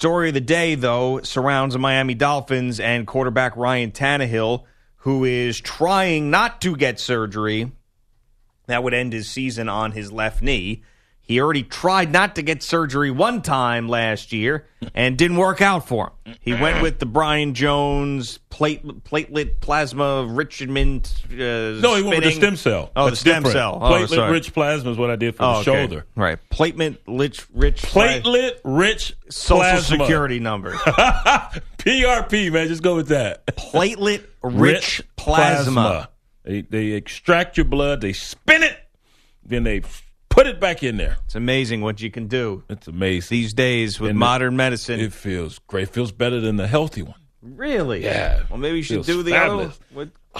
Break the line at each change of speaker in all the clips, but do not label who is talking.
Story of the day, though, surrounds the Miami Dolphins and quarterback Ryan Tannehill, who is trying not to get surgery. That would end his season on his left knee. He already tried not to get surgery one time last year and didn't work out for him. He went with the Brian Jones plate, platelet plasma Richmond. Uh,
No, he went with the stem cell.
Oh, the stem
different.
cell. Oh,
Platelet
sorry.
rich plasma is what I did for
Oh,
the
okay.
shoulder.
Right. Platelet rich, rich pla-
Platelet rich
social
plasma.
security number.
PRP, man. Just go with that.
Platelet rich plasma.
They, they extract your blood, they spin it, then they put it back in there.
It's amazing what you can do
It's amazing.
these days with
And
modern medicine.
It feels great. It feels better than the healthy one.
really?
Yeah.
Well, maybe you should do the
fabulous.
other. With,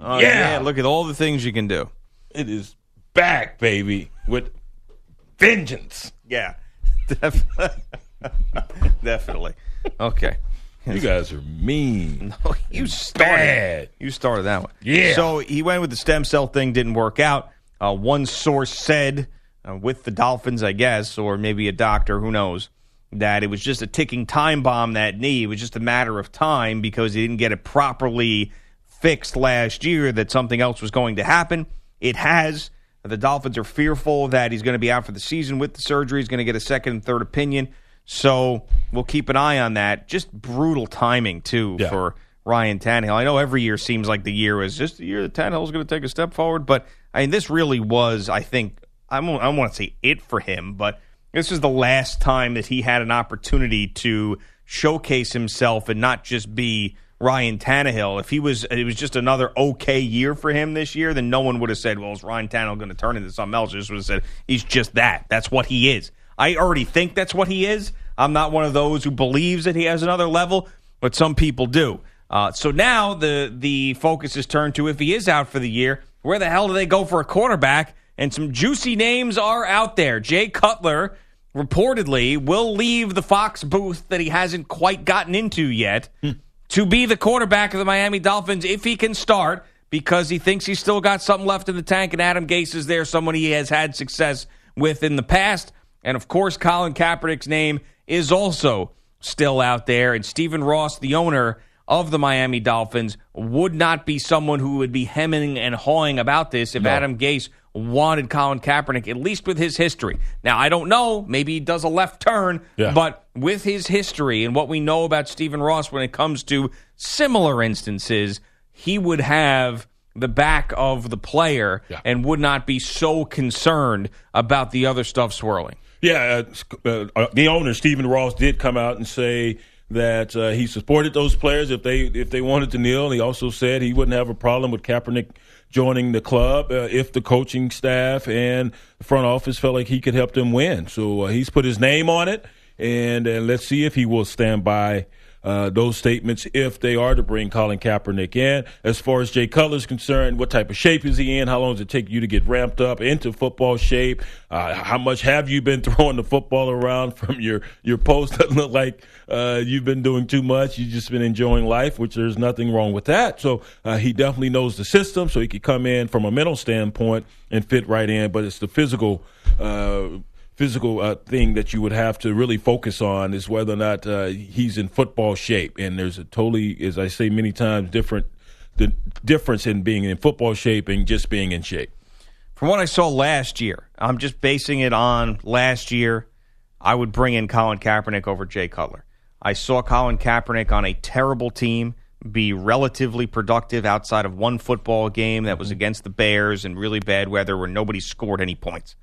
oh,
Yeah.
yeah. Look at all the things you can do.
It is back, baby, with vengeance.
Yeah. Definitely. Definitely. Okay.
You guys are mean.
Oh, you started.
Bad.
You started that one.
Yeah.
So he went with the stem cell thing, didn't work out. Uh, one source said, uh, with the Dolphins, I guess, or maybe a doctor, who knows, that it was just a ticking time bomb, that knee. It was just a matter of time because he didn't get it properly fixed last year, that something else was going to happen. It has. The Dolphins are fearful that he's going to be out for the season with the surgery. He's going to get a second and third opinion. So we'll keep an eye on that. Just brutal timing, too,
Yeah.
for Ryan Tannehill. I know every year seems like the year is just the year that Tannehill's going to take a step forward, but I mean, this really was, I think, I don't, I don't want to say it for him, but this is the last time that he had an opportunity to showcase himself and not just be Ryan Tannehill. If he was, it was just another okay year for him this year, then no one would have said, well, is Ryan Tannehill going to turn into something else? Just would have said, he's just that. That's what he is. I already think that's what he is. I'm not one of those who believes that he has another level, but some people do. Uh, so now the the focus is turned to if he is out for the year, where the hell do they go for a quarterback? And some juicy names are out there. Jay Cutler reportedly will leave the Fox booth that he hasn't quite gotten into yet hmm. to be the quarterback of the Miami Dolphins if he can start because he thinks he's still got something left in the tank. And Adam Gase is there, someone he has had success with in the past. And of course, Colin Kaepernick's name is also still out there. And Stephen Ross, the owner of the Miami Dolphins, would not be someone who would be hemming and hawing about this if Adam Gase wanted Colin Kaepernick, at least with his history. Now, I don't know. Maybe he does a left turn,
Yeah.
but with his history and what we know about Stephen Ross when it comes to similar instances, he would have the back of the player
Yeah.
and would not be so concerned about the other stuff swirling.
Yeah, uh, uh, the owner Stephen Ross did come out and say that uh, he supported those players if they if they wanted to kneel. He also said he wouldn't have a problem with Kaepernick joining the club uh, if the coaching staff and the front office felt like he could help them win. So uh, he's put his name on it, and uh, let's see if he will stand by. Uh, those statements, if they are to bring Colin Kaepernick in. As far as Jay Cutler's concerned, what type of shape is he in? How long does it take you to get ramped up into football shape? Uh, how much have you been throwing the football around from your, your post? Doesn't look like uh, you've been doing too much. You've just been enjoying life, which there's nothing wrong with that. So uh, he definitely knows the system, so he could come in from a mental standpoint and fit right in. But it's the physical. Physical uh, thing that you would have to really focus on is whether or not uh, he's in football shape. And there's a totally, as I say many times, different the difference in being in football shape and just being in shape.
From what I saw last year, I'm just basing it on last year. I would bring in Colin Kaepernick over Jay Cutler. I saw Colin Kaepernick on a terrible team be relatively productive outside of one football game that was against the Bears in really bad weather where nobody scored any points.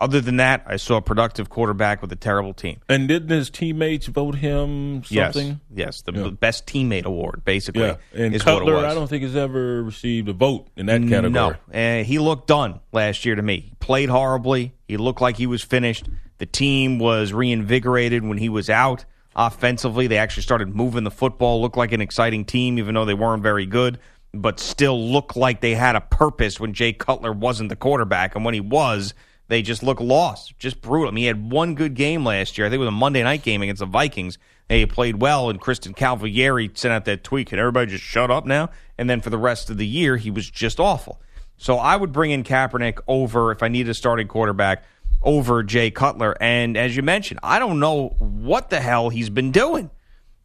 Other than that, I saw a productive quarterback with a terrible team.
And didn't his teammates vote him something?
Yes, yes, the
Yeah.
best teammate award, basically,
Yeah, and
is
Cutler. I don't think has ever received a vote in that category.
No, uh, he looked done last year to me. He played horribly. He looked like he was finished. The team was reinvigorated when he was out. offensively. They actually started moving the football, looked like an exciting team, even though they weren't very good, but still looked like they had a purpose when Jay Cutler wasn't the quarterback. And when he was, they just look lost, just brutal. I mean, he had one good game last year. I think it was a Monday night game against the Vikings. They played well, and Kristin Cavallari sent out that tweet. Can everybody just shut up now? And then for the rest of the year, he was just awful. So I would bring in Kaepernick over if I needed a starting quarterback over Jay Cutler. And as you mentioned, I don't know what the hell he's been doing.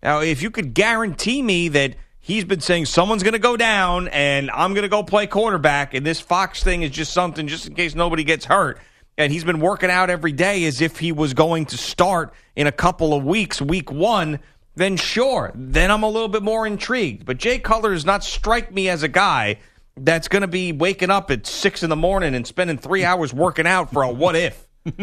Now, if you could guarantee me that he's been saying someone's going to go down and I'm going to go play quarterback, and this Fox thing is just something just in case nobody gets hurt, and he's been working out every day as if he was going to start in a couple of weeks, week one, then sure, then I'm a little bit more intrigued. But Jay Cutler does not strike me as a guy that's going to be waking up at six in the morning and spending three hours working out for a what if.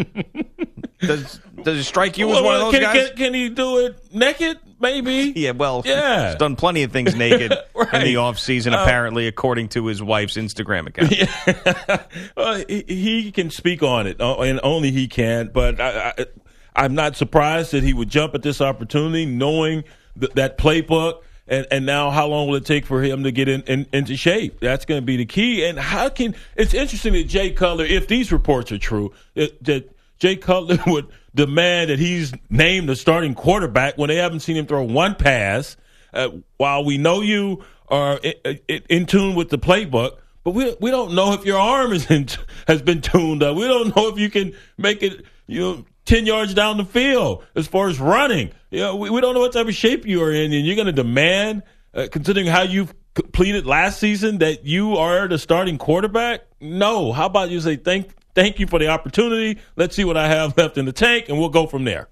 does does it strike you as
Well,
one of those
can,
guys?
Can, can he do it naked? Maybe.
Yeah, well,
Yeah.
he's done plenty of things naked in the off season, apparently, according to his wife's Instagram account.
Uh, he, he can speak on it, uh, and only he can. But I, I, I'm not surprised that he would jump at this opportunity, knowing th- that playbook. And, and now, how long will it take for him to get in, in, into shape? That's going to be the key. And how can it's interesting that Jay Cutler, if these reports are true, that, that Jay Cutler would demand that he's named the starting quarterback when they haven't seen him throw one pass. Uh, while we know you are in, in, tune with the playbook, but we we don't know if your arm is in, has been tuned up. We don't know if you can make it, you know, ten yards down the field as far as running. You know, we, we don't know what type of shape you are in, and you're going to demand, uh, considering how you've completed last season, that you are the starting quarterback. No, how about you say thank thank you for the opportunity. Let's see what I have left in the tank, and we'll go from there.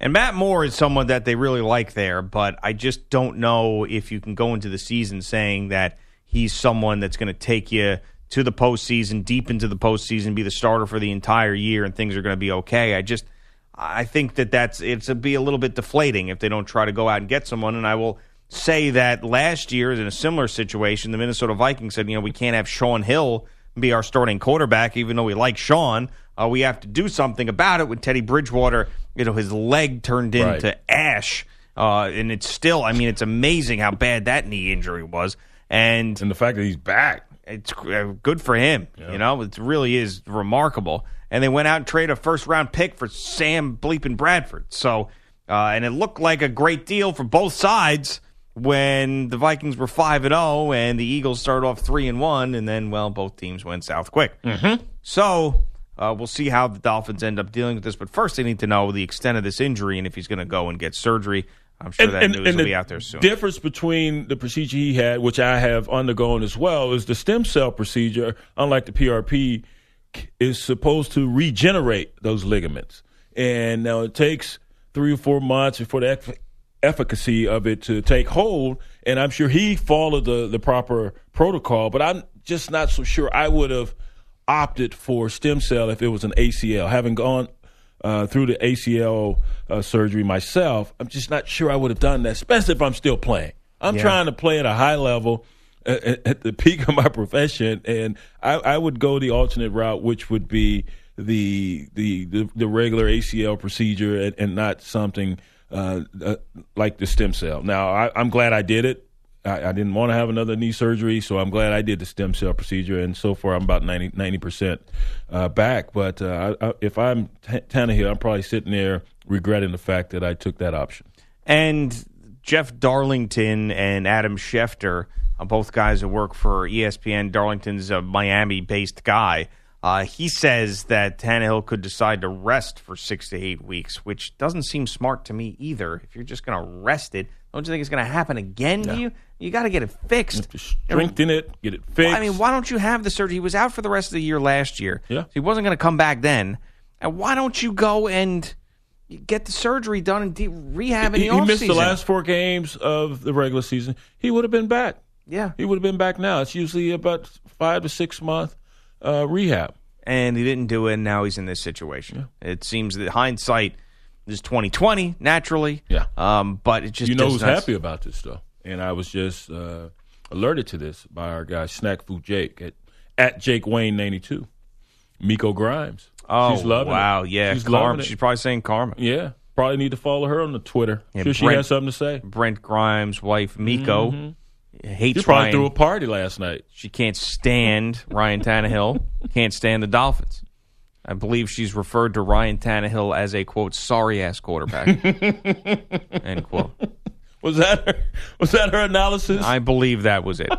And Matt Moore is someone that they really like there, but I just don't know if you can go into the season saying that he's someone that's going to take you to the postseason, deep into the postseason, be the starter for the entire year, and things are going to be okay. I just, I think that that's it's a, be a little bit deflating if they don't try to go out and get someone. And I will say that last year, in a similar situation, the Minnesota Vikings said, you know, we can't have Shaun Hill be our starting quarterback, even though we like Shaun. Uh, we have to do something about it with Teddy Bridgewater. You know, his leg turned into
Right.
ash, uh, and it's still. I mean, it's amazing how bad that knee injury was, and
And the fact that he's back.
it's uh, good for him. You know, it really is remarkable. And they went out and traded a first round pick for Sam Bleepin Bradford. So, uh, and it looked like a great deal for both sides when the Vikings were five and zero, and the Eagles started off three and one, and then well, both teams went south quick. Mm-hmm. So. Uh, we'll see how the Dolphins end up dealing with this, but first they need to know the extent of this injury and if he's going to go and get surgery. I'm sure that news will be out there soon.
The difference between the procedure he had, which I have undergone as well, is the stem cell procedure, unlike the PRP, is supposed to regenerate those ligaments. And now it takes three or four months before the efficacy of it to take hold. And I'm sure he followed the, the proper protocol, but I'm just not so sure I would have opted for stem cell if it was an ACL. Having gone uh, through the ACL uh, surgery myself, I'm just not sure I would have done that, especially if I'm still playing. I'm trying to play at a high level at, at- at the peak of my profession, and I, I would go the alternate route, which would be the the the, the regular ACL procedure and, and not something uh, uh, like the stem cell. Now, I, I'm glad I did it. I, I didn't want to have another knee surgery, so I'm glad I did the stem cell procedure, and so far I'm about 90 percent uh, back. But uh, I, I, if I'm T- Tannehill, I'm probably sitting there regretting the fact that I took that option.
And Jeff Darlington and Adam Schefter, uh, both guys that work for ESPN. Darlington's a Miami-based guy. Uh, he says that Tannehill could decide to rest for six to eight weeks, which doesn't seem smart to me either. If you're just going to rest it, don't you think it's going to happen again to you? You got to get it fixed.
Strengthen it, get it fixed.
I mean, why don't you have the surgery? He was out for the rest of the year last year.
Yeah.
So he wasn't going to come back then. And why don't you go and get the surgery done and de- rehab in
he,
the
he missed the last four games of the regular season. He would have been back.
Yeah.
He would have been back now. It's usually about five to six month uh, rehab.
and he didn't do it. And now he's in this situation. It seems that hindsight is twenty twenty naturally.
Yeah.
Um, but it just
you know who's
not-
happy about this though, and I was just uh, alerted to this by our guy Snack Food Jake at at Jake Wayne ninety two. Miko Grimes.
Oh
she's loving
wow,
it.
yeah,
she's
karma.
loving it.
She's probably saying karma.
yeah, Probably need to follow her on the Twitter.
Yeah,
sure she has something to say.
Brent Grimes' wife Miko hates
She probably
Ryan.
threw a party last night.
She can't stand Ryan Tannehill. Can't stand the Dolphins. I believe she's referred to Ryan Tannehill as a quote sorry ass quarterback. End quote.
Was that her, was that her analysis?
I believe that was it.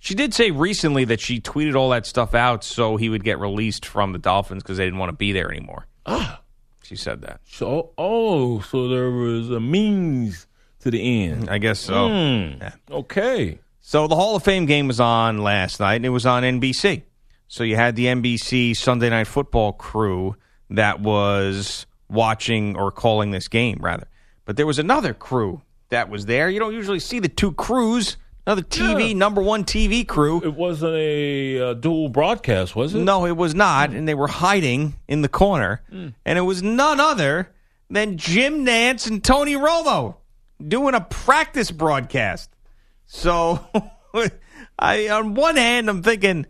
She did say recently that she tweeted all that stuff out so he would get released from the Dolphins because they didn't want to be there anymore. Ah. She said that.
so oh, so there was a means to the end.
I guess so.
Hmm. Okay.
So the Hall of Fame game was on last night, and it was on NBC. So you had the NBC Sunday Night Football crew that was watching or calling this game, rather. But there was another crew that was there. You don't usually see the two crews. Another TV,
Yeah.
number one TV crew.
It wasn't a uh, dual broadcast, was it?
No, it was not. And they were hiding in the corner.
Hmm.
And it was none other than Jim Nantz and Tony Romo doing a practice broadcast. So, I on one hand, I'm thinking,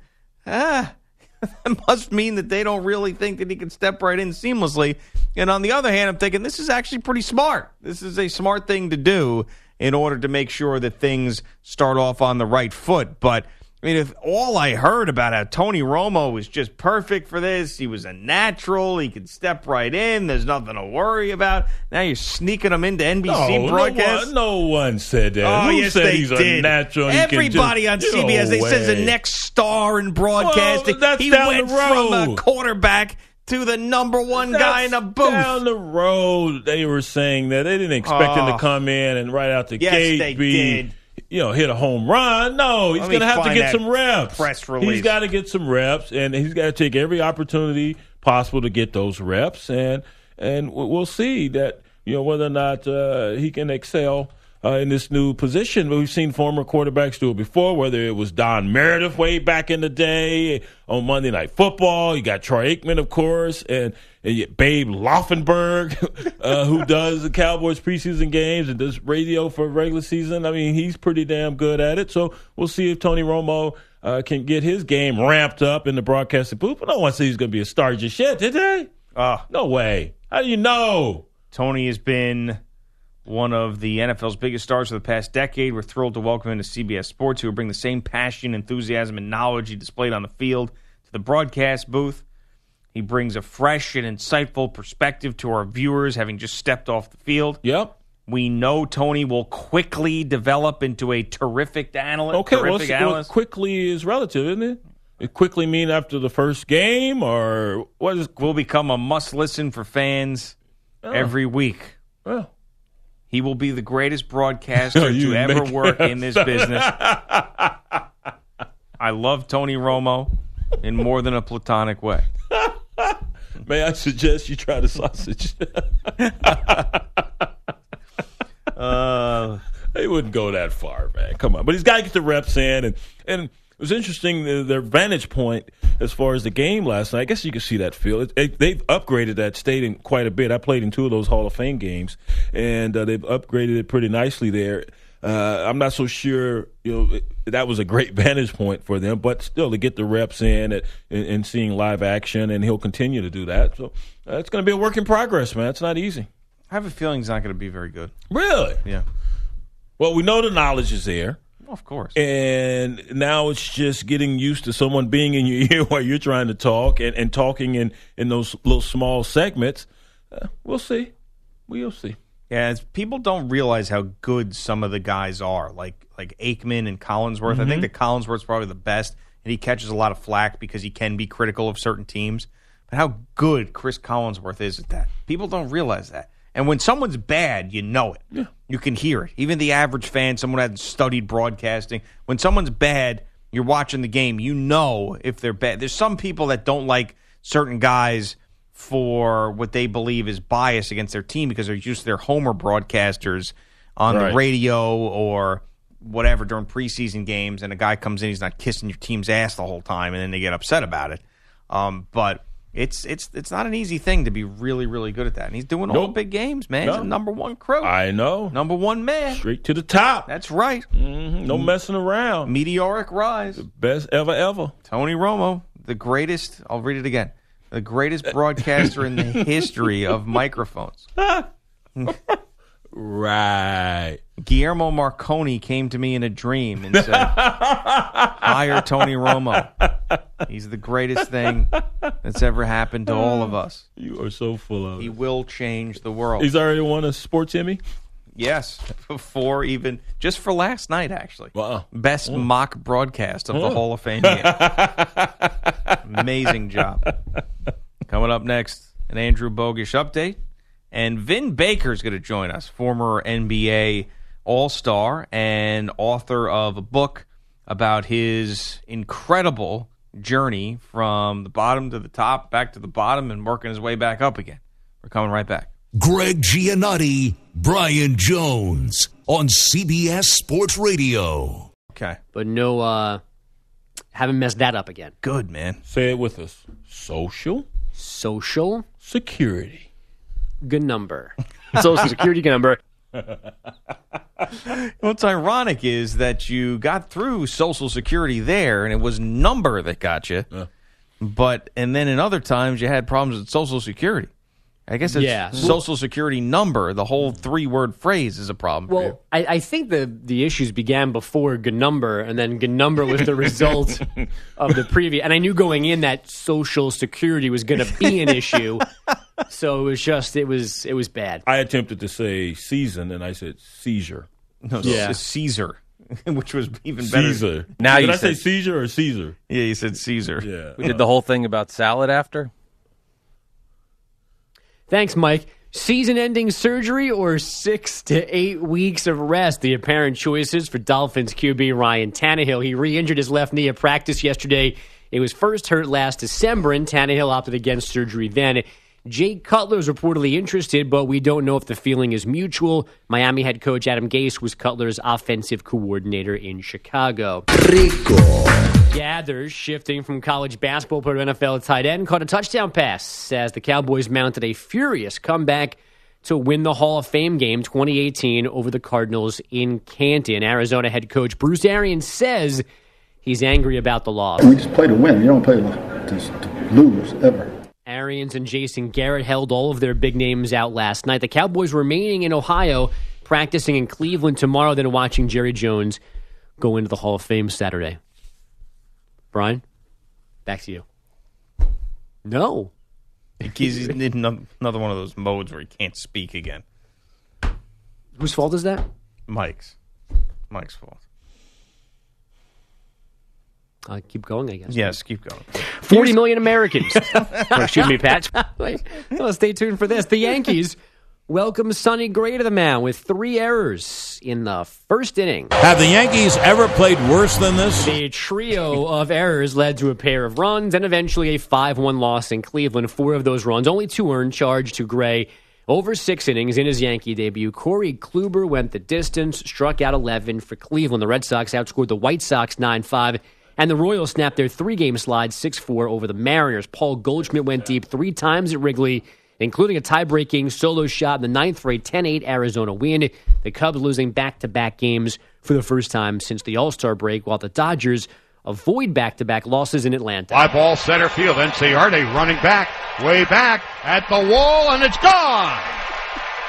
ah, that must mean that they don't really think that he can step right in seamlessly. And on the other hand, I'm thinking this is actually pretty smart. This is a smart thing to do in order to make sure that things start off on the right foot. But I mean, if all I heard about how Tony Romo was just perfect for this, he was a natural, he could step right in, there's nothing to worry about. Now you're sneaking him into NBC
No, no
broadcast.
one, no one said that.
Oh,
Who
yes,
said
they
he's
did.
a natural?
Everybody
just-
on CBS, they says the next star in broadcasting.
Well, that's
he went from a quarterback to the number one guy in the booth.
Down the road, they were saying that they didn't expect him
Oh.
to come in and right out the
Yes,
gate
they
be,
did.
You know, hit a home run. No, he's going to have to get some reps.
press release.
He's got to get some reps, and he's got to take every opportunity possible to get those reps, and and we- we'll see that you know whether or not uh, he can excel. Uh, in this new position, we've seen former quarterbacks do it before. Whether it was Don Meredith way back in the day on Monday Night Football, you got Troy Aikman, of course, and, and Babe Laufenberg, uh, who does the Cowboys preseason games and does radio for regular season. I mean, he's pretty damn good at it. So we'll see if Tony Romo uh, can get his game ramped up in the broadcasting booth. But no one said he's going to be a star just yet, did they?
Ah.
No way. How do you know?
Tony has been one of the NFL's biggest stars of the past decade. We're thrilled to welcome him to CBS Sports, who will bring the same passion, enthusiasm, and knowledge he displayed on the field to the broadcast booth. He brings a fresh and insightful perspective to our viewers, having just stepped off the field.
Yep.
We know Tony will quickly develop into a terrific analyst.
Okay, well,
terrific
well,
analyst.
quickly is relative, isn't it? It quickly mean after the first game, or what is?
will become a must listen for fans every week.
Well,
He will be the greatest broadcaster to ever work in this business. I love Tony Romo in more than a platonic way.
may I suggest you try the sausage?
Uh,
they wouldn't go that far, man. Come on, but he's got to get the reps in, and and was interesting uh, their vantage point as far as the game last night. I guess you can see that feel. It, it, they've upgraded that stadium quite a bit. I played in two of those Hall of Fame games, and uh, they've upgraded it pretty nicely there. Uh, I'm not so sure, you know, it- that was a great vantage point for them, but still to get the reps in and, and seeing live action, and he'll continue to do that. So uh, it's going to be a work in progress, man. It's not easy.
I have a feeling he's not going to be very good.
Really?
Yeah.
Well, we know the knowledge is there.
Well, of course.
and now it's just getting used to someone being in your ear while you're trying to talk and, and talking in, in those little small segments. Uh, we'll see. We'll see.
Yeah, it's, people don't realize how good some of the guys are, like like Aikman and Collinsworth. I think that Collinsworth's probably the best, and he catches a lot of flack because he can be critical of certain teams. But how good Chris Collinsworth is at that, people don't realize that. And when someone's bad, you know it. Yeah. You can hear it. Even the average fan, someone hadn't studied broadcasting, when someone's bad, you're watching the game. You know if they're bad. There's some people that don't like certain guys for what they believe is bias against their team because they're used to their homer broadcasters on
Right.
the radio or whatever during preseason games, and a guy comes in, he's not kissing your team's ass the whole time, and then they get upset about it. Um, but it's it's it's not an easy thing to be really really good at that, and he's doing all the big games, man. He's a number one crew,
I know.
number one man.
Straight to the top.
That's right.
Mhm. No messing around.
Meteoric rise.
the Best ever, ever.
Tony Romo, the greatest. I'll read it again. The greatest broadcaster in the history of microphones.
right.
Guillermo Marconi came to me in a dream and said, "Hire Tony Romo. He's the greatest thing that's ever happened to all of us.
You are so full of
He
it.
will change the world."
He's already won a sports Emmy.
yes, before even just for last night, actually.
Wow.
Best oh. mock broadcast of the
Oh.
Hall of Fame. Amazing job. Coming up next, an Andrew Bogusch update. And Vin Baker is going to join us, former NBA All Star and author of a book about his incredible journey from the bottom to the top, back to the bottom, and working his way back up again. We're coming right back.
Greg Giannotti, Brian Jones on CBS Sports Radio.
Okay.
But no, uh, haven't messed that up again.
Good, man.
Say it with us. Social
Social
security.
Good number. Social security number.
What's ironic is that you got through Social Security there, and it was number that got you. But and then in other times you had problems with Social Security. I guess it's
Yeah.
Social Security number. The whole mm. three word phrase is a problem. for you.
Well, I, I think the the issues began before good number, and then good number was the result of the previous. And I knew going in that Social Security was going to be an issue, so it was just it was it was bad.
I attempted to say season, and I said seizure.
no,
yeah.
it's Caesar, which was even better.
Caesar.
Now
Did
you
I say
said-
seizure or Caesar?
Yeah, you said Caesar.
Yeah.
We did the whole thing about salad after.
Thanks, Mike. Season ending surgery or six to eight weeks of rest? The apparent choices for Dolphins QB Ryan Tannehill. He re injured his left knee at practice yesterday. It was first hurt last December, and Tannehill opted against surgery then. Jay Cutler is reportedly interested, but we don't know if the feeling is mutual. Miami head coach Adam Gase was Cutler's offensive coordinator in Chicago. Rico. Gathers shifting from college basketball player to NFL tight end caught a touchdown pass as the Cowboys mounted a furious comeback to win the Hall of Fame game 2018 over the Cardinals in Canton. Arizona head coach Bruce Arians says he's angry about the loss.
We just play to win. You don't play to, to, to lose ever.
Arians and Jason Garrett held all of their big names out last night. The Cowboys remaining in Ohio, practicing in Cleveland tomorrow, then watching Jerry Jones go into the Hall of Fame Saturday. Brian, back to you. No.
He's in ano- another one of those modes where he can't speak again.
Whose fault is that?
Mike's. Mike's fault.
Uh, keep going, I guess.
Yes, keep going.
40 million Americans. oh, excuse me, Pat. Wait, well, stay tuned for this. The Yankees welcome Sonny Gray to the mound with three errors in the first inning.
Have the Yankees ever played worse than this?
The trio of errors led to a pair of runs and eventually a 5 1 loss in Cleveland. Four of those runs, only two earned, charged to Gray. Over six innings in his Yankee debut, Corey Kluber went the distance, struck out 11 for Cleveland. The Red Sox outscored the White Sox 9 5, and the Royals snapped their three game slide 6 4 over the Mariners. Paul Goldschmidt went deep three times at Wrigley, including a tie breaking solo shot in the ninth for a 10 8 Arizona win. The Cubs losing back to back games for the first time since the All Star break, while the Dodgers avoid back to back losses in Atlanta.
Fly ball center field. Inciarte running back, way back at the wall, and it's gone.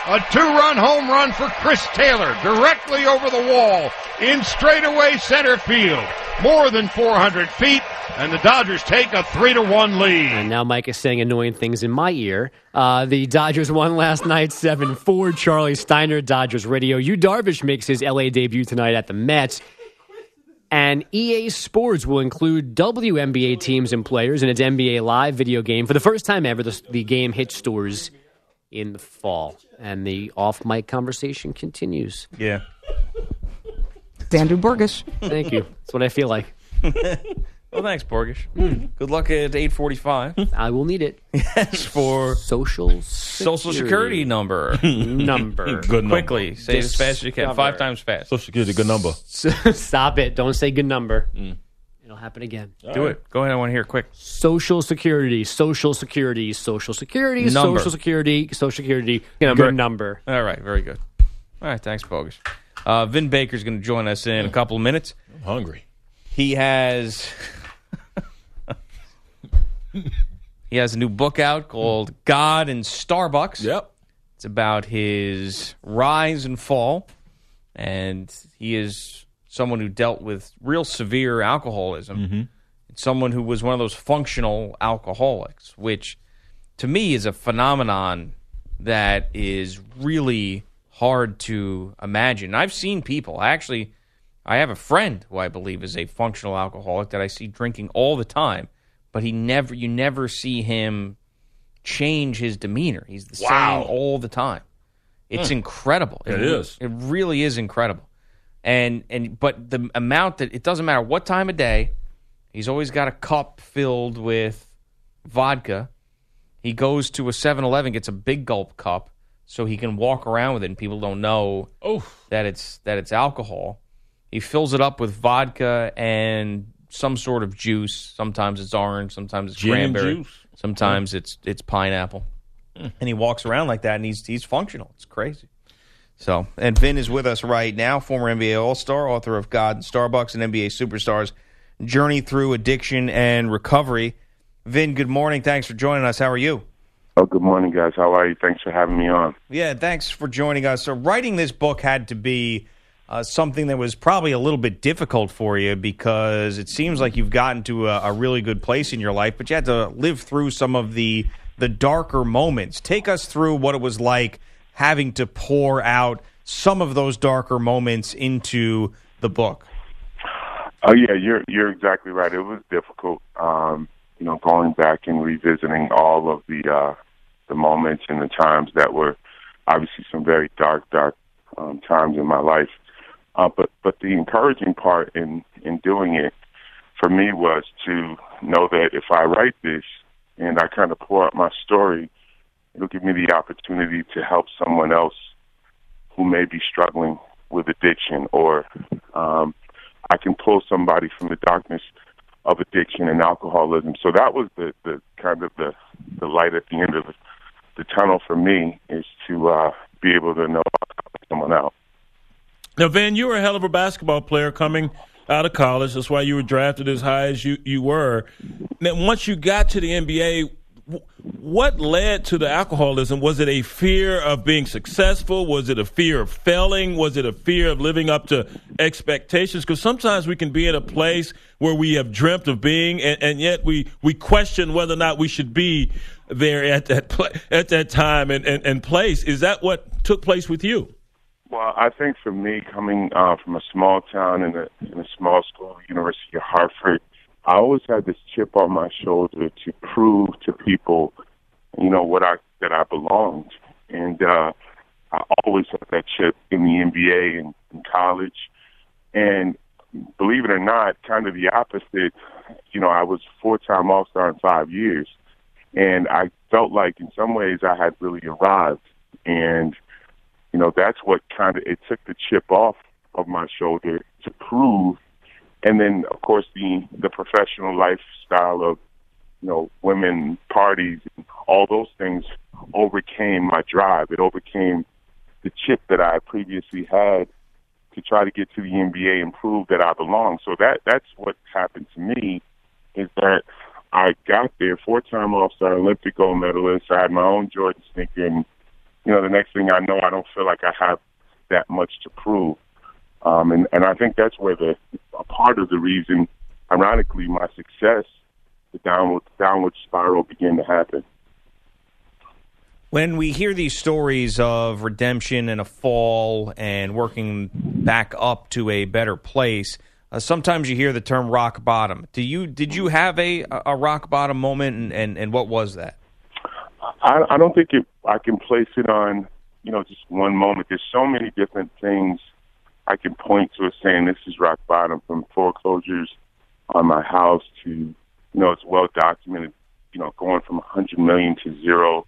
A two-run home run for Chris Taylor, directly over the wall in straightaway center field, more than 400 feet, and the Dodgers take a three to one lead.
And now Mike is saying annoying things in my ear. Uh, the Dodgers won last night 7 4. Charlie Steiner, Dodgers Radio. Yu Darvish makes his LA debut tonight at the Mets. And EA Sports will include WNBA teams and players in its NBA Live video game. For the first time ever, the, the game hits stores in the fall. And the off mic conversation continues.
Yeah.
Andrew Burgess.
Thank you. That's what I feel like.
Well, thanks, Borgish. Hmm. Good luck at 845.
I will need it.
Yes, for
Social
Social Security number.
number.
Good number.
Quickly. Say it as fast as you can. Five times fast.
Social Security, good number.
Stop it. Don't say good number. Mm. It'll happen again.
Do it. Go ahead. I want to hear it quick.
Social Security, Social Security, Social Security,
Number.
Social Security, Social Security, good number.
All right. Very good. All right. Thanks, Bogus. Uh, Vin Baker's going to join us in a couple of minutes.
I'm hungry.
He has he has a new book out called God and Starbucks.
Yep.
It's about his rise and fall, and he is someone who dealt with real severe alcoholism. It's someone who was one of those functional alcoholics, which to me is a phenomenon that is really hard to imagine. I've seen people. I actually, I have a friend who I believe is a functional alcoholic that I see drinking all the time, but he never, you never see him change his demeanor. He's the
Wow.
same all the time. It's
Hmm.
incredible.
It
re-
is.
It really is incredible. And and but the amount that it doesn't matter what time of day, he's always got a cup filled with vodka. He goes to a 7-Eleven, gets a big gulp cup so he can walk around with it and people don't know that it's that it's alcohol. He fills it up with vodka and some sort of juice. Sometimes it's orange, sometimes it's
Gin
cranberry,
juice.
sometimes it's it's pineapple. Hmm. And he walks around like that and he's he's functional. It's crazy. So, and Vin is with us right now, former NBA All Star, author of God and Starbucks and NBA Superstars Journey Through Addiction and Recovery. Vin, good morning. Thanks for joining us. How are you?
Oh, good morning, guys. How are you? Thanks for having me on.
Yeah, thanks for joining us. So, writing this book had to be uh, something that was probably a little bit difficult for you because it seems like you've gotten to a, a really good place in your life, but you had to live through some of the the darker moments. Take us through what it was like having to pour out some of those darker moments into the book.
Oh, yeah, you're you're exactly right. It was difficult. Um, you know, going back and revisiting all of the uh, the moments and the times that were obviously some very dark, dark um, times in my life. Uh, but but the encouraging part in in doing it for me was to know that if I write this and I kind of pour out my story, it'll give me the opportunity to help someone else who may be struggling with addiction or um, I can pull somebody from the darkness of addiction and alcoholism. So that was the, the kind of the, the light at the end of the, the tunnel for me is to uh, be able to know someone out.
Now, Van, you were a hell of a basketball player coming out of college. That's why you were drafted as high as you, you were. Now, once you got to the NBA, what led to the alcoholism? Was it a fear of being successful? Was it a fear of failing? Was it a fear of living up to expectations? Because sometimes we can be in a place where we have dreamt of being, and, and yet we, we question whether or not we should be there at that pla at that time and, and, and place. Is that what took place with you?
Well, I think for me, coming uh, from a small town in a, in a small school, University of Hartford, I always had this chip on my shoulder to prove to people, you know, what I that I belonged, and uh, I always had that chip in the NBA and in college, and believe it or not, kind of the opposite. You know, I was four-time All-Star in five years, and I felt like in some ways I had really arrived, and you know, that's what kind of it took the chip off of my shoulder to prove. And then, of course, the the professional lifestyle of you know women parties and all those things overcame my drive. It overcame the chip that I previously had to try to get to the NBA and prove that I belong. So that that's what happened to me is that I got there, four time All Star, Olympic gold medalist. I had my own Jordan sneaker, and you know, the next thing I know, I don't feel like I have that much to prove. Um, and, and I think that's where the a part of the reason, ironically, my success, the downward downward spiral began to happen.
When we hear these stories of redemption and a fall and working back up to a better place, uh, sometimes you hear the term rock bottom. Do you did you have a a rock bottom moment, and, and, and what was that?
I, I don't think it, I can place it on, you know, just one moment. There's so many different things I can point to as saying this is rock bottom from foreclosures on my house to, you know, it's well documented, you know, going from 100 million to zero.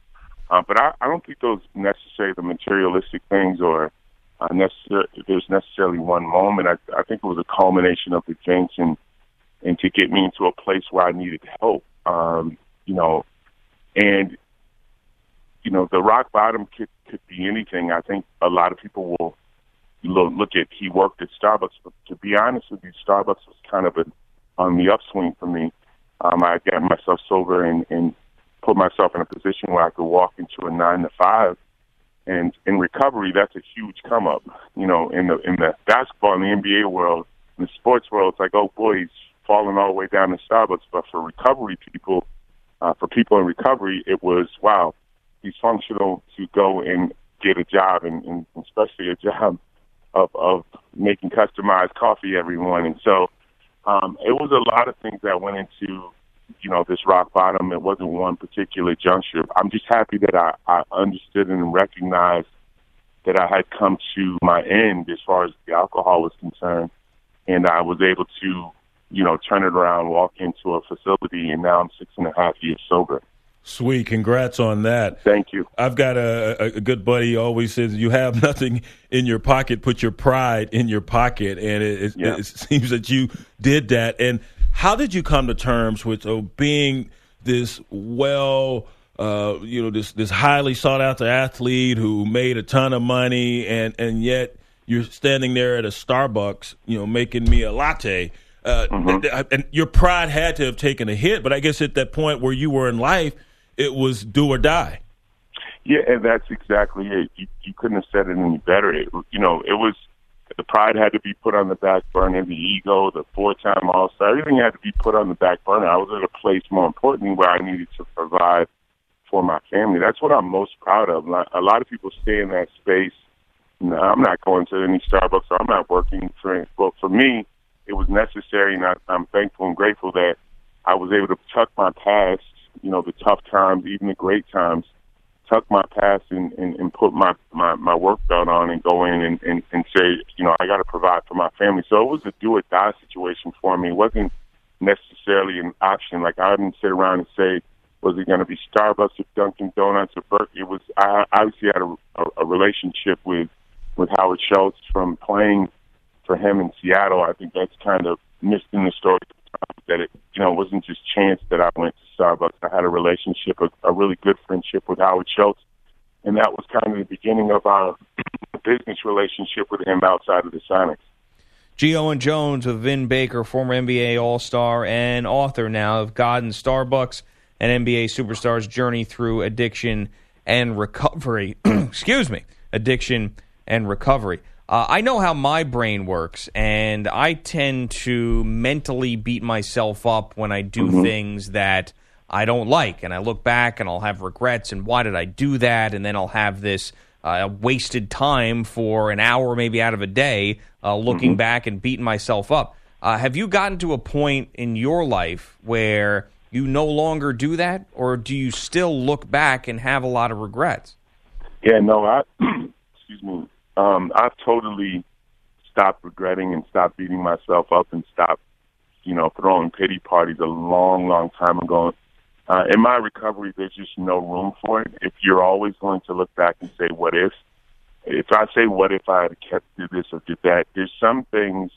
Uh, but I, I don't think those necessarily the materialistic things or uh, necessar- there's necessarily one moment. I, I think it was a culmination of things and, and to get me into a place where I needed help. Um, you know, and you know, the rock bottom could could be anything. I think a lot of people will look, look at he worked at Starbucks, but to be honest with you, Starbucks was kind of a, on the upswing for me. Um, I got myself sober and, and put myself in a position where I could walk into a nine to five And in recovery, that's a huge come up. You know, in the in the basketball in the NBA world, in the sports world, it's like, oh boy, he's falling all the way down to Starbucks. But for recovery people, uh, for people in recovery, it was wow, he's functional to go and get a job, and, and especially a job of of making customized coffee every morning. So um, it was a lot of things that went into you know this rock bottom. It wasn't one particular juncture. I'm just happy that I, I understood and recognized that I had come to my end as far as the alcohol was concerned, and I was able to you know turn it around, walk into a facility, and now I'm six and a half years sober.
Sweet, congrats on that.
Thank you.
I've got a, a, good buddy who always says, "You have nothing in your pocket, put your pride in your pocket," and it, it,
Yeah.
it seems that you did that. And how did you come to terms with oh, being this well, uh, you know, this this highly sought after athlete who made a ton of money, and and yet you're standing there at a Starbucks, you know, making me a latte. Uh, th- and your pride had to have taken a hit, but I guess at that point where you were in life, it was do or die.
Yeah, and that's exactly it. You, you couldn't have said it any better. It, you know, it was the pride had to be put on the back burner, the ego, the four-time All-Star, everything had to be put on the back burner. I was at a place, more importantly, where I needed to provide for my family. That's what I'm most proud of. A lot of people stay in that space. No, I'm not going to any Starbucks or I'm not working for. But for me, it was necessary, and I, I'm thankful and grateful that I was able to tuck my past, you know, the tough times, even the great times, tuck my past and, and, and put my, my, my work belt on and go in and, and, and say, you know, I got to provide for my family. So it was a do or die situation for me. It wasn't necessarily an option. Like I didn't sit around and say, was it going to be Starbucks or Dunkin' Donuts or Berkeley? It was, I obviously had a, a, a relationship with, with Howard Schultz from playing for him in Seattle. I think that's kind of missed in the story that it, you know, wasn't just chance that I went to Starbucks. I had a relationship, a, a really good friendship with Howard Schultz, and that was kind of the beginning of our business relationship with him outside of the Sonics.
G. Owen Jones with Vin Baker, former NBA All Star and author now of God and Starbucks, an NBA superstar's journey through addiction and recovery. Excuse me, addiction and recovery. Uh, I know how my brain works, and I tend to mentally beat myself up when I do
Mhm.
things that I don't like. And I look back and I'll have regrets, and why did I do that? And then I'll have this uh, wasted time for an hour, maybe out of a day, uh, looking
Mhm.
back and beating myself up. Uh, have you gotten to a point in your life where you no longer do that, or do you still look back and have a lot of regrets?
Yeah, no, I excuse me. Um, I've totally stopped regretting and stopped beating myself up and stopped, you know, throwing pity parties a long, long time ago. Uh, in my recovery, there's just no room for it. If you're always going to look back and say, "What if?" If I say, "What if I had kept this or did that?" There's some things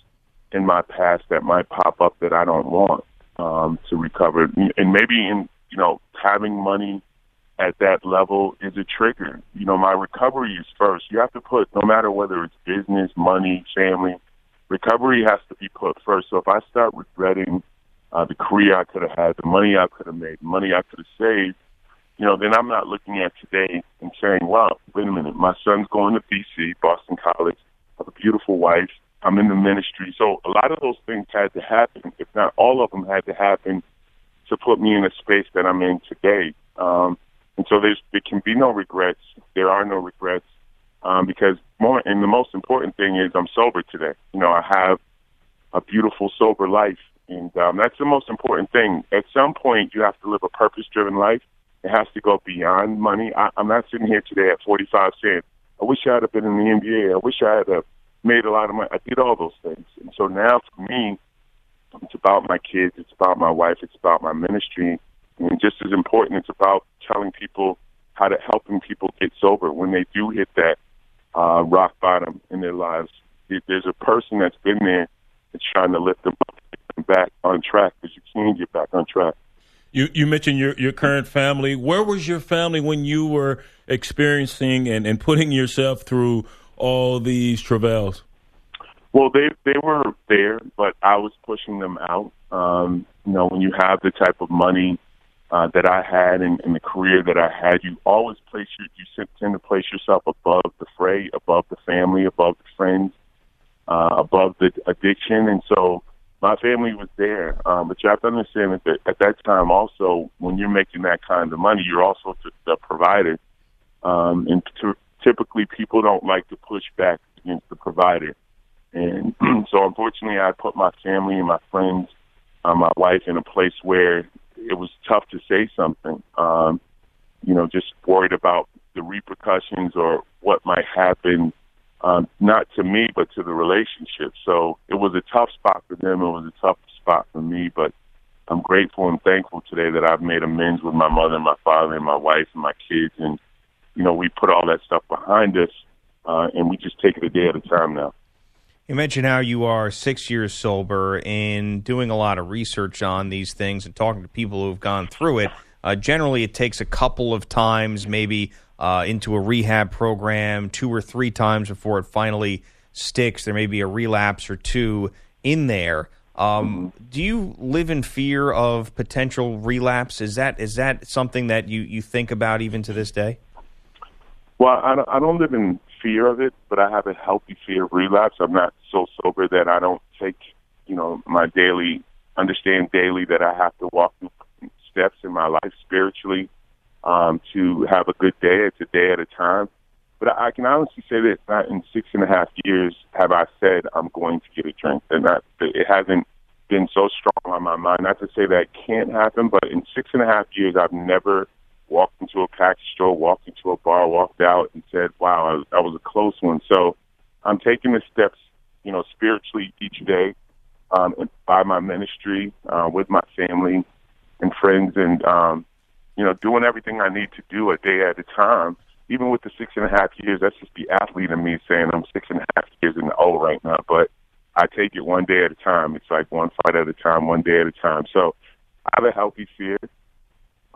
in my past that might pop up that I don't want um, to recover, and maybe in you know having money at that level is a trigger. You know, my recovery is first. You have to put, no matter whether it's business, money, family, recovery has to be put first. So if I start regretting uh, the career I could have had, the money I could have made, money I could have saved, you know, then I'm not looking at today and saying, wow, wait a minute, my son's going to BC, Boston College, I have a beautiful wife, I'm in the ministry. So a lot of those things had to happen, if not all of them had to happen to put me in a space that I'm in today. Um, and so there's, there can be no regrets. There are no regrets um, because more, and the most important thing is I'm sober today. You know, I have a beautiful sober life, and um, that's the most important thing. At some point, you have to live a purpose-driven life. It has to go beyond money. I, I'm not sitting here today at 45 saying, "I wish I had been in the NBA. I wish I had uh, made a lot of money." I did all those things, and so now for me, it's about my kids. It's about my wife. It's about my ministry. And just as important, it's about telling people how to helping people get sober when they do hit that uh, rock bottom in their lives. If There's a person that's been there that's trying to lift them up, get them back on track because you can get back on track.
You you mentioned your your current family. Where was your family when you were experiencing and, and putting yourself through all these travails?
Well, they they were there, but I was pushing them out. Um, you know, when you have the type of money uh, that I had and, and the career that I had, you always place your, you tend to place yourself above the fray, above the family, above the friends, uh, above the addiction, and so my family was there. Um, but you have to understand that at that time, also when you're making that kind of money, you're also the, the provider, um, and t- typically people don't like to push back against the provider. And so, unfortunately, I put my family and my friends, uh, my wife, in a place where it was tough to say something. Um, you know, just worried about the repercussions or what might happen, um, not to me, but to the relationship. So it was a tough spot for them. It was a tough spot for me, but I'm grateful and thankful today that I've made amends with my mother and my father and my wife and my kids. And, you know, we put all that stuff behind us, uh, and we just take it a day at a time now.
You mentioned how you are six years sober and doing a lot of research on these things and talking to people who have gone through it. Uh, generally, it takes a couple of times, maybe uh, into a rehab program, two or three times before it finally sticks. There may be a relapse or two in there. Um, do you live in fear of potential relapse? Is that is that something that you, you think about even to this day?
Well, I don't, I don't live in fear of it, but I have a healthy fear of relapse. I'm not so sober that I don't take, you know, my daily, understand daily that I have to walk through steps in my life spiritually um, to have a good day. It's a day at a time. But I can honestly say that not in six and a half years have I said I'm going to get a drink. And that it hasn't been so strong on my mind. Not to say that can't happen, but in six and a half years, I've never walked into a package store, walked into a bar, walked out, and said, "Wow, that was a close one." So I'm taking the steps, you know, spiritually each day, um, by my ministry, uh, with my family and friends, and um, you know, doing everything I need to do a day at a time. Even with the six and a half years, that's just the athlete in me saying I'm six and a half years in the O right now. But I take it one day at a time. It's like one fight at a time, one day at a time. So I have a healthy fear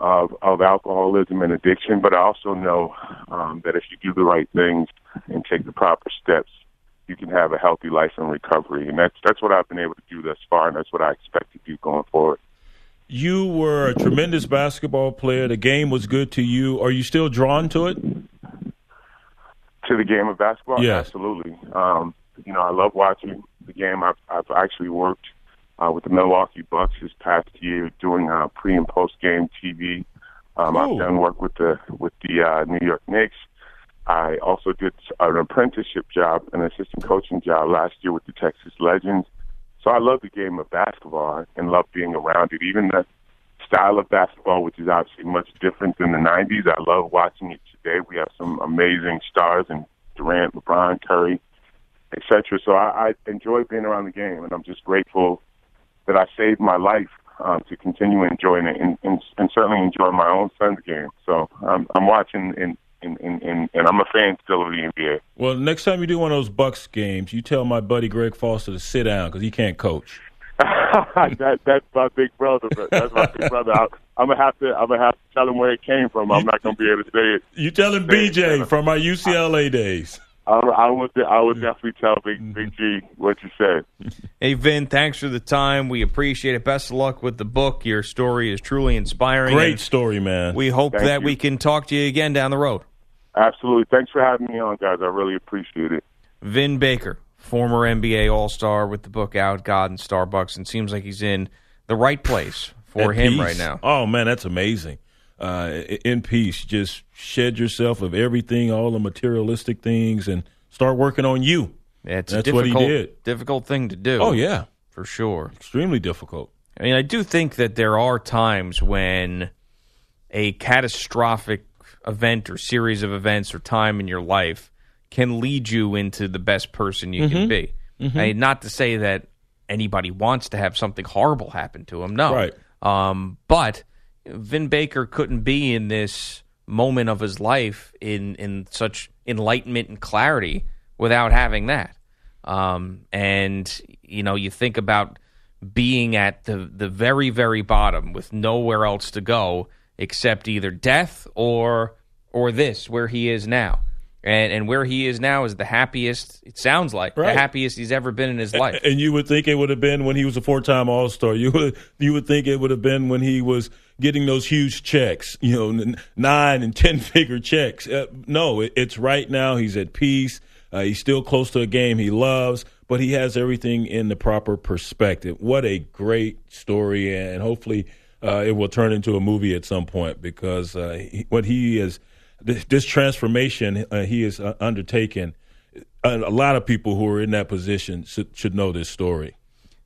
of, of alcoholism and addiction, but I also know um, that if you do the right things and take the proper steps, you can have a healthy life and recovery. And that's that's what I've been able to do thus far, and that's what I expect to do going forward.
You were a tremendous basketball player. The game was good to you. Are you still drawn to it?
To the game of basketball,
Yes.
absolutely. Um, you know, I love watching the game. I've, I've actually worked uh, with the Milwaukee Bucks this past year doing uh, pre and post game TV. Um, I've done work with the with the uh, New York Knicks. I also did an apprenticeship job, an assistant coaching job last year with the Texas Legends. So I love the game of basketball and love being around it. Even the style of basketball, which is obviously much different than the 90s, I love watching it today. We have some amazing stars and Durant, LeBron, Curry, etc. So I, I enjoy being around the game, and I'm just grateful that I saved my life um, to continue enjoying it and, and, and certainly enjoy my own son's game. So um, I'm watching and, and, and, and, and I'm a fan still of the NBA.
Well, next time you do one of those Bucks games, you tell my buddy Greg Foster to sit down because he can't coach.
that that's my big brother. But that's my big brother. I, I'm gonna have to. I'm gonna have to tell him where it came from. I'm not gonna be able to say it.
You tell him BJ from my UCLA days.
I, I would. I would mm. definitely tell Big mm-hmm. Big G what you said.
Hey, Vin, thanks for the time. We appreciate it. Best of luck with the book. Your story is truly inspiring.
Great story, man.
We hope
Thank
that
you.
we can talk to you again down the road.
Absolutely. Thanks for having me on, guys. I really appreciate it.
Vin Baker, former NBA All Star with the book out, God and Starbucks, and seems like he's in the right place for
At
him
peace.
right now.
Oh man, that's amazing. Uh, in peace, just shed yourself of everything, all the materialistic things, and start working on you.
It's
that's
a
what he did.
difficult thing to do.
Oh yeah,
for sure.
Extremely difficult.
I mean, I do think that there are times when a catastrophic event or series of events or time in your life can lead you into the best person you can
Mhm.
be.
Mhm.
I mean, not to say that anybody wants to have something horrible happen to them. No.
Right.
Um, but Vin Baker couldn't be in this moment of his life in in such enlightenment and clarity without having that. Um, and you know, you think about being at the the very very bottom with nowhere else to go except either death or or this where he is now. And and where he is now is the happiest it sounds like
Right.
the happiest he's ever been in his life.
And you would think it would have been when he was a four-time All-Star. You would you would think it would have been when he was getting those huge checks, you know, nine and ten figure checks. Uh, no, it, it's right now. He's at peace. Uh, he's still close to a game he loves, but he has everything in the proper perspective. What a great story, and hopefully uh, it will turn into a movie at some point because uh, he, what he is, this, this transformation uh, he has uh, undertaken. A, a lot of people who are in that position should, should know this story.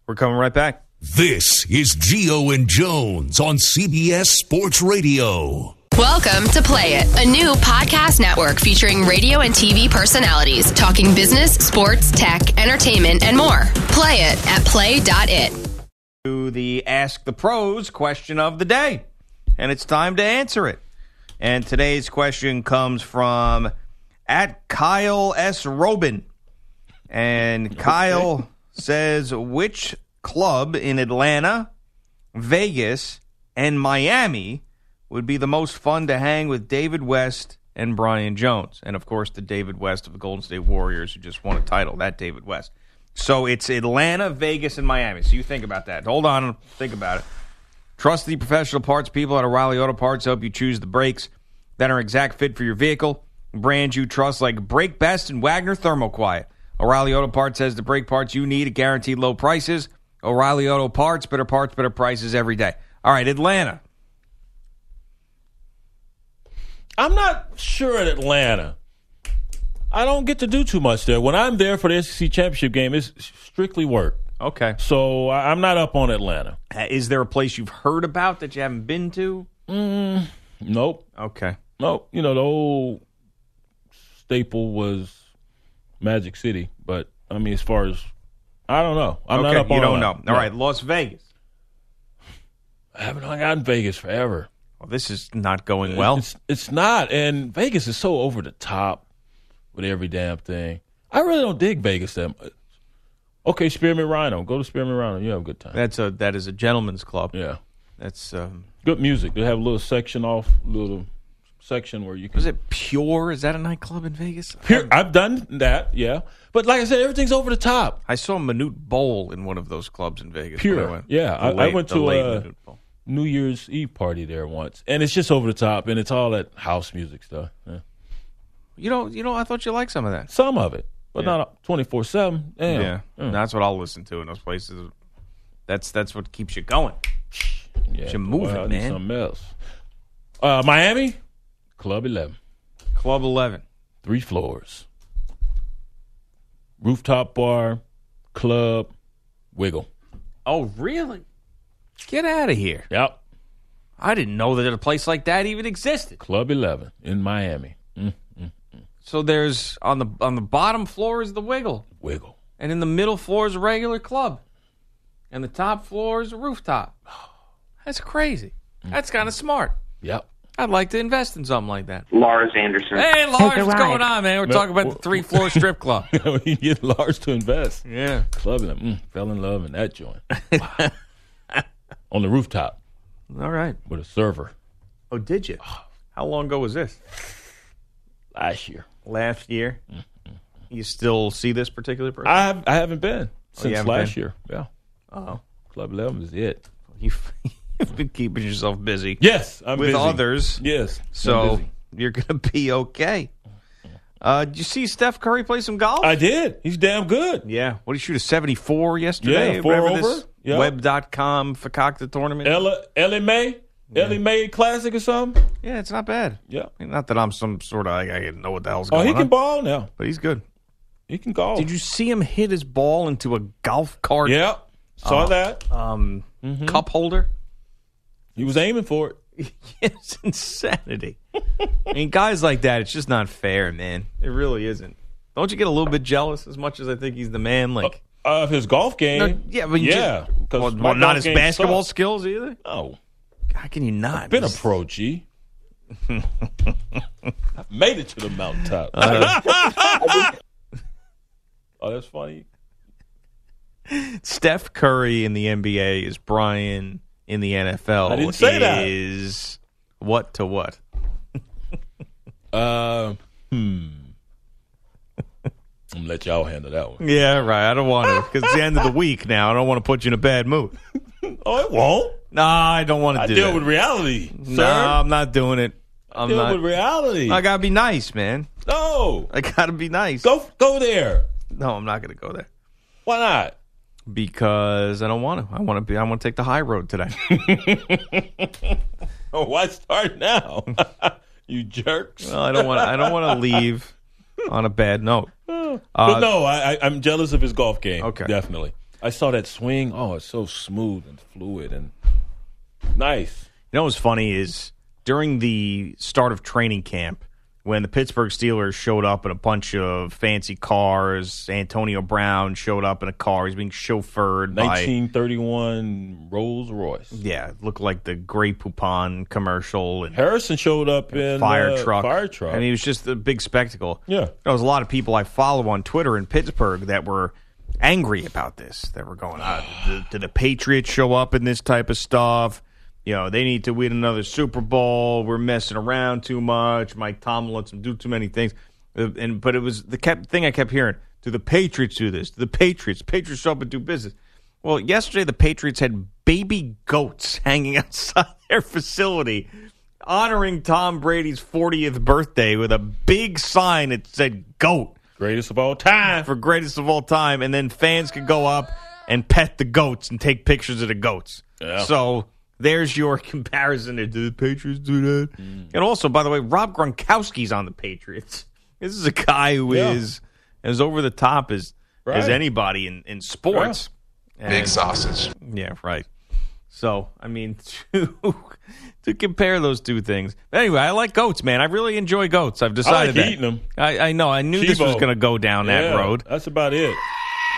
We're coming right back.
This is Geo and Jones on CBS Sports Radio.
Welcome to Play It, a new podcast network featuring radio and TV personalities talking business, sports, tech, entertainment, and more. Play it at play.it.
To the Ask the Pros question of the day. And it's time to answer it. And today's question comes from at Kyle S. Robin. And Kyle says, which club in Atlanta, Vegas, and Miami would be the most fun to hang with David West and Brian Jones? And of course, the David West of the Golden State Warriors who just won a title, that David West. So it's Atlanta, Vegas, and Miami. So you think about that. Hold on think about it. Trust the professional parts people at O'Reilly Auto Parts help you choose the brakes that are exact fit for your vehicle. Brands you trust like Brake Best and Wagner Thermoquiet. O'Reilly Auto Parts has the brake parts you need at guaranteed low prices. O'Reilly Auto Parts, better parts, better prices every day. All right, Atlanta.
I'm not sure at Atlanta. I don't get to do too much there. When I'm there for the SEC championship game, it's strictly work.
Okay.
So I'm not up on Atlanta.
Uh, Is there a place you've heard about that you haven't been to?
Mm, nope.
Okay.
Nope. You know, the old staple was Magic City, but I mean, as far as I don't know, I'm
okay,
not up
you
on
don't
that.
know. All
No.
right, Las Vegas.
I haven't hung out in Vegas forever.
Well, this is not going well.
It's, it's not, and Vegas is so over the top with every damn thing. I really don't dig Vegas that much. Okay, Spearmint Rhino. Go to Spearmint Rhino. You have a good time.
That's a that is a gentleman's club.
Yeah.
That's um
Good music. They have a little section off, little section where you can.
Was it Pure? Is that a nightclub in Vegas?
Pure, I've done that, yeah. But like I said, everything's over the top.
I saw Manute Bol in one of those clubs in Vegas. when I
Pure,
went.
yeah. I, I went to a New Year's Eve party there once, and it's just over the top, and it's all that house music stuff. Yeah.
You know, you know, I thought you liked some of that.
Some of it, but
Yeah.
not twenty four seven.
Yeah, that's what I'll listen to in those places. That's that's what keeps you going.
Yeah,
moving,
well, I need
man.
Something else. Uh, Miami, Club Eleven,
Club Eleven.
three floors, rooftop bar, club, wiggle.
Oh, really? Get out of here!
Yep,
I didn't know that a place like that even existed.
Club Eleven in Miami. Mm, mm, mm,
So there's on the on the bottom floor is the Wiggle,
wiggle.
and in the middle floor is a regular club, and the top floor is a rooftop. That's crazy. Mm. That's kind of smart.
Yep.
I'd like to invest in something like that.
Lars Anderson.
Hey, Lars, what's going on, man? We're
No,
talking about
well-
the three floor strip club.
you get Lars to invest.
Yeah.
Club Eleven. Mm, fell in love in that joint. Wow. On the rooftop
All right.
with a server
Oh, did you? How long ago was this?
last year.
Last year. You still see this particular person?
I have, I haven't been since
Oh, haven't
last
been?
year. Yeah.
oh,
Club Eleven is it.
you've, you've been keeping yourself busy.
Yes, I'm
with
busy.
others.
Yes.
So you're going to be okay. Uh, did you see Steph Curry play some golf?
I did. He's damn good.
yeah. What did he shoot? A 74 yesterday?
Yeah, four
Whatever
over.
This
Yeah.
Web.com Fakakta tournament.
Ella Ellie Mae, Ellie Mae Classic or something.
yeah, it's not bad.
Yeah.
I mean, Not that I'm some sort of, I, I know what the hell's going on.
Oh, he can
on.
ball now.
But he's good.
He can golf.
Did you see him hit his ball into a golf cart
Yeah. Saw
Oh.
that.
um,
Mm-hmm.
cup holder?
He was aiming for it.
it's insanity. I mean, guys like that, it's just not fair, man. It really isn't. Don't you get a little bit jealous as much as I think he's the man? Like,
Of his golf game.
No, yeah, but
yeah.
just- well, well, not his basketball
sucks.
skills either.
No.
How can you not?
Been a pro, G. I've made it to the mountaintop.
Uh-huh.
oh, that's funny.
Steph Curry in the NBA is Brian in the NFL.
I didn't say that.
Is what to what?
Uh, hmm. I'm gonna let y'all handle that one.
Yeah, right. I don't want to because it's the end of the week now. I don't want to put you in a bad mood.
Oh, it won't.
Nah, I don't want to do
deal
that.
with reality,
No,
sir.
I'm not doing it. I'm
deal
not.
with reality.
I gotta be nice, man.
no,
I gotta be nice.
go go there.
No, I'm not gonna go there
Why not?
Because I don't want to. I want to be. I want to take the high road today.
Oh, why start now? you jerks.
well, I don't want. I don't want to leave on a bad note.
but
Uh,
no, I, I, I'm jealous of his golf game.
Okay.
definitely. I saw that swing. Oh, it's so smooth and fluid and nice.
You know what's funny is during the start of training camp, when the Pittsburgh Steelers showed up in a bunch of fancy cars, Antonio Brown showed up in a car. He's being chauffeured by
1931 Rolls Royce.
yeah, looked like the Grey Poupon commercial and
Harrison showed up in
fire
uh,
truck.
Fire truck.
I mean, it was just a big spectacle.
Yeah.
There was a lot of people I follow on Twitter in Pittsburgh that were angry about this. That were going, uh, did, did the Patriots show up in this type of stuff? You know, they need to win another Super Bowl. We're messing around too much. Mike Tomlin lets them do too many things. Uh, And but it was the kept thing I kept hearing: Do the Patriots do this? Do the Patriots? Patriots show up and do business. Well, yesterday the Patriots had baby goats hanging outside their facility honoring Tom Brady's 40th birthday with a big sign that said goat
Greatest of all time.
for greatest of all time and then fans could go up and pet the goats and take pictures of the goats.
Yeah.
So there's your comparison. to Do the Patriots do that?
Mm.
And also, by the way, Rob Gronkowski's on the Patriots. This is a guy who is
Yeah.
as over the top as as anybody in, in sports.
Big
And-
sausage.
yeah, right. So, I mean, to, to compare those two things. But anyway, I like goats, man. I really enjoy goats. I've decided
like
that.
eating them.
I, I know. I knew this was going to go down that
Yeah,
road.
That's about it.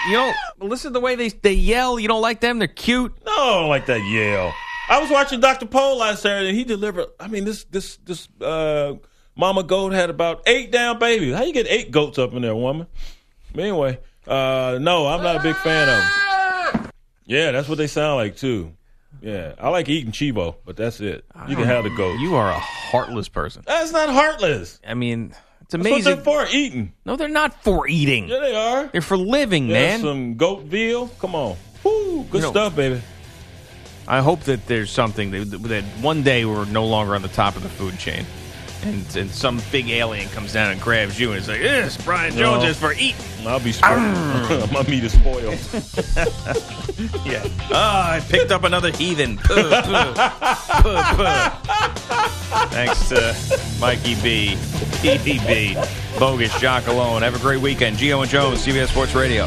You know, listen to the way they, they yell. You don't like them? They're cute.
No, I don't like that yell. I was watching Dr. Pol last Saturday, and he delivered. I mean, this this this uh, mama goat had about eight down babies. How you get eight goats up in there, woman? But anyway, uh, no, I'm not a big fan of them. Yeah, that's what they sound like too. Yeah, I like eating chivo, but that's it. You can have the goat.
You are a heartless person.
That's not heartless.
I mean, it's
That's what
amazing.
they're for eating.
no, they're not for eating.
Yeah, they are.
They're for living,
Yeah,
man.
some goat veal. Come on, Woo, good
You know-
stuff, baby.
I hope that there's something that, that one day we're no longer on the top of the food chain. And, and some big alien comes down and grabs you and is like, "Yes, Brian Jones
No.
is for eating."
I'll be spoiled. My meat is spoiled.
Yeah. Ah, I picked up another heathen. Puh, puh, puh, puh. Thanks to Mikey B, PPB, Bogusch, Jock Alone. Have a great weekend. Geo and Jones, CBS Sports Radio.